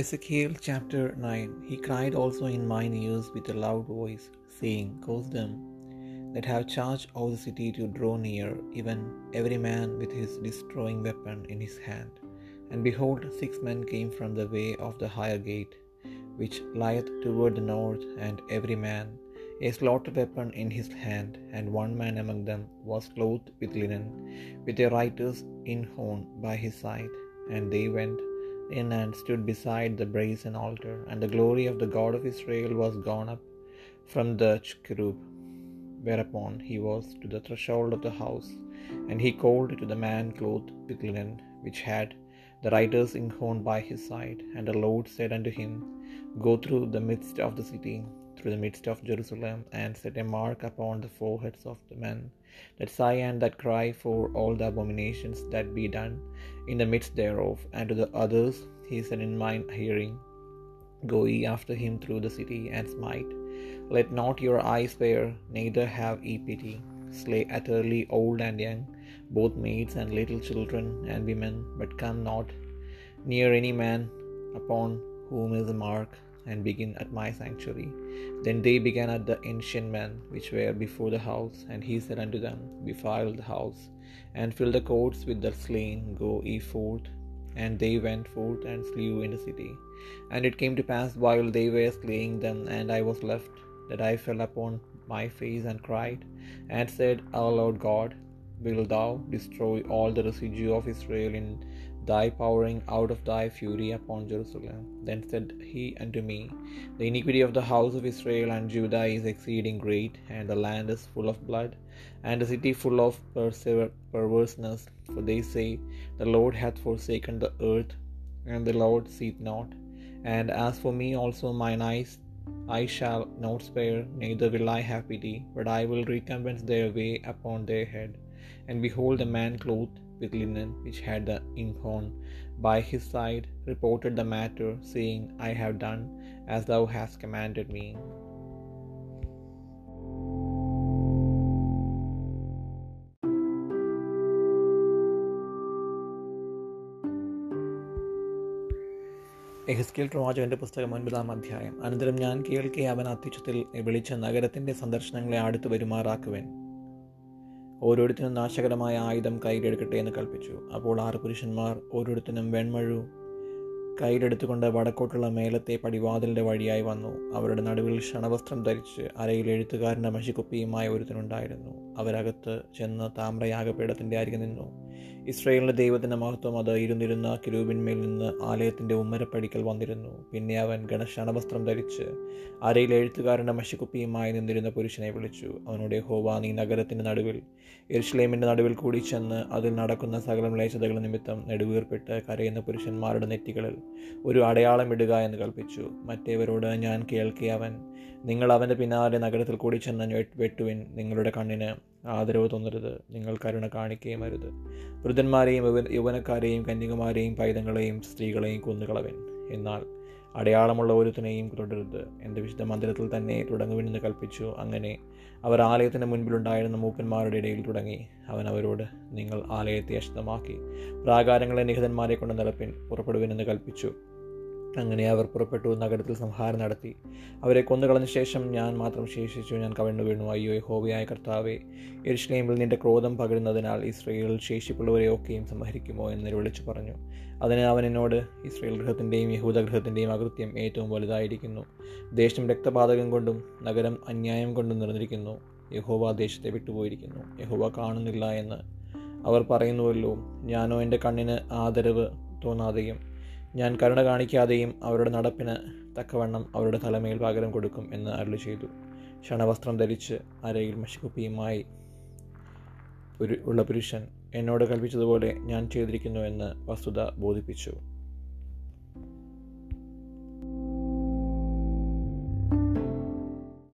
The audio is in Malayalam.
Ezekiel chapter 9 He cried also in mine ears with a loud voice, saying, Cause them that have charge of the city to draw near, even every man with his destroying weapon in his hand. And behold, six men came from the way of the higher gate, which lieth toward the north, and every man a slaughter weapon in his hand, and one man among them was clothed with linen, with a writer's inkhorn by his side. And they went in and stood beside the brazen altar, and the glory of the God of Israel was gone up from the cherub, whereupon he was to the threshold of the house. And he called to the man clothed with linen, which had the writer's inkhorn by his side. And the Lord said unto him, Go through the midst of the city, through the midst of Jerusalem, and set a mark upon the foreheads of the men that sigh and that cry for all the abominations that be done in the midst thereof. And to the others he said in mine hearing, Go ye after him through the city, and smite. Let not your eyes spare, neither have ye pity. Slay utterly old and young, both maids and little children and women, but come not near any man upon whom is a mark, and begin at my sanctuary. Then they began at the ancient men which were before the house, and he said unto them, Defile the house, and fill the courts with the slain, go ye forth. And they went forth and slew in the city. And it came to pass while they were slaying them, and I was left, that I fell upon my face and cried, and said, Our Lord God, wilt thou destroy all the residue of Israel in thy pouring out of thy fury upon Jerusalem? Then said he unto me, The iniquity of the house of Israel and Judah is exceeding great, and the land is full of blood, and the city full of perverseness. For they say, The Lord hath forsaken the earth, and the Lord seeth not. And as for me also, mine eyes I shall not spare, neither will I have pity, but I will recompense their way upon their head. And behold, a man clothed with linen, which had the inkhorn by his side, reported the matter, saying, I have done as thou hast commanded me. Ezekiel പ്രവാചകന്റെ പുസ്തകം ഒൻപതാം അധ്യായം അനന്തരം ഞാൻ കേൾക്കെ അവൻ അത്യുച്ചത്തിൽ വിളിച്ച നഗരത്തിന്റെ സന്ദർശനങ്ങളെ അടുത്ത് വരുമാറാക്കുവൻ ഓരോരുത്തരും നാശകരമായ ആയുധം കയ്യിലെടുക്കട്ടെ എന്ന് കൽപ്പിച്ചു. അപ്പോൾ ആറ് പുരുഷന്മാർ ഓരോരുത്തരും വെൺമഴു കയ്യിലെടുത്തുകൊണ്ട് വടക്കോട്ടുള്ള മേലത്തെ പടിവാതിലിന്റെ വഴിയായി വന്നു. അവരുടെ നടുവിൽ ക്ഷണവസ്ത്രം ധരിച്ച് അരയിൽ എഴുത്തുകാരന്റെ മഷിക്കുപ്പിയുമായ ഒരുത്തനുണ്ടായിരുന്നു. അവരകത്ത് ചെന്ന് താമ്രയാഗപീഠത്തിന്റെ അരികെ നിന്നു. ഇസ്രയേലിന്റെ ദൈവത്തിന്റെ മഹത്വം അത് ഇരുന്നിരുന്ന കിരൂബിന്മേൽ നിന്ന് ആലയത്തിന്റെ ഉമ്മരപ്പടിക്കൽ വന്നിരുന്നു. പിന്നെ അവൻ ഗണക്ഷണവസ്ത്രം ധരിച്ച് അരയിൽ എഴുത്തുകാരന്റെ മഷിക്കുപ്പിയുമായി നിന്നിരുന്ന പുരുഷനെ വിളിച്ചു. അവനുടെ ഹോവ നീ നഗരത്തിന്റെ നടുവിൽ എരുഷ്ലേമിന്റെ നടുവിൽ കൂടി ചെന്ന് അതിൽ നടക്കുന്ന സകല മ്ലേച്ഛതകൾ നിമിത്തം നെടുവീർപ്പിട്ട് കരയുന്ന പുരുഷന്മാരുടെ നെറ്റികളിൽ ഒരു അടയാളം ഇടുക എന്ന് കൽപ്പിച്ചു. മറ്റേവരോട് ഞാൻ കേൾക്കെ അവൻ. നിങ്ങൾ അവന്റെ പിന്നാലെ നഗരത്തിൽ കൂടി ചെന്ന് വെട്ടുവിൻ. നിങ്ങളുടെ കണ്ണിന് ആദരവ് തോന്നരുത്. നിങ്ങൾ കരുണ കാണിക്കുകയും അരുത് വൃദ്ധന്മാരെയും യൗവനക്കാരെയും കന്യകുമാരെയും പൈതങ്ങളെയും സ്ത്രീകളെയും കൊന്നുകളവൻ. എന്നാൽ അടയാളമുള്ള ഒരുത്തിനെയും തുടരരുത് എന്റെ വിശുദ്ധ മന്ദിരത്തിൽ തന്നെ തുടങ്ങുവിനെന്ന് കൽപ്പിച്ചു. അങ്ങനെ അവർ ആലയത്തിന്റെ മുൻപിലുണ്ടായിരുന്ന മൂപ്പന്മാരുടെ ഇടയിൽ തുടങ്ങി. അവൻ അവരോട് നിങ്ങൾ ആലയത്തെ അശുദ്ധമാക്കി പ്രാകാരങ്ങളെ നിഹിതന്മാരെ കൊണ്ട് നിലപ്പിൻ പുറപ്പെടുവിനെന്ന് കൽപ്പിച്ചു. അങ്ങനെ അവർ പുറപ്പെട്ടു നഗരത്തിൽ സംഹാരം നടത്തി. അവരെ കൊന്നുകളഞ്ഞ ശേഷം ഞാൻ മാത്രം ശേഷിച്ചു. ഞാൻ കവിണ്ണു വീണു. അയ്യോ ഹോബിയായ കർത്താവെ എരിശ്ലേമിൽ നിന്റെ ക്രോധം പകരുന്നതിനാൽ ഇസ്രയേൽ ശേഷിപ്പുള്ളവരെയൊക്കെയും സംഹരിക്കുമോ എന്ന് വിളിച്ചു പറഞ്ഞു. അതിന് അവൻ എന്നോട് ഇസ്രയേൽ ഗൃഹത്തിന്റെയും യഹൂദ ഗൃഹത്തിന്റെയും അകൃത്യം ഏറ്റവും വലുതായിരിക്കുന്നു. ദേശം രക്തപാതകം കൊണ്ടും നഗരം അന്യായം കൊണ്ടും നിറഞ്ഞിരിക്കുന്നു. യഹോവ ദേശത്തെ വിട്ടുപോയിരിക്കുന്നു. യഹോവ കാണുന്നില്ല എന്ന് അവർ പറയുന്നുവല്ലോ. ഞാനോ എന്റെ കണ്ണിന് ആദരവ് തോന്നാതെയും ഞാൻ കരുണ കാണിക്കാതെയും അവരുടെ നടപ്പിന് തക്കവണ്ണം അവരുടെ തലമേൽ പകരം കൊടുക്കും എന്ന് അരുളി ചെയ്തു. ക്ഷണവസ്ത്രം ധരിച്ച് അരയിൽ മഷിക്കുപ്പിയുമായി ഉള്ള പുരുഷൻ എന്നോട് കൽപ്പിച്ചതുപോലെ ഞാൻ ചെയ്തിരിക്കുന്നു എന്ന് വസ്തുത ബോധിപ്പിച്ചു.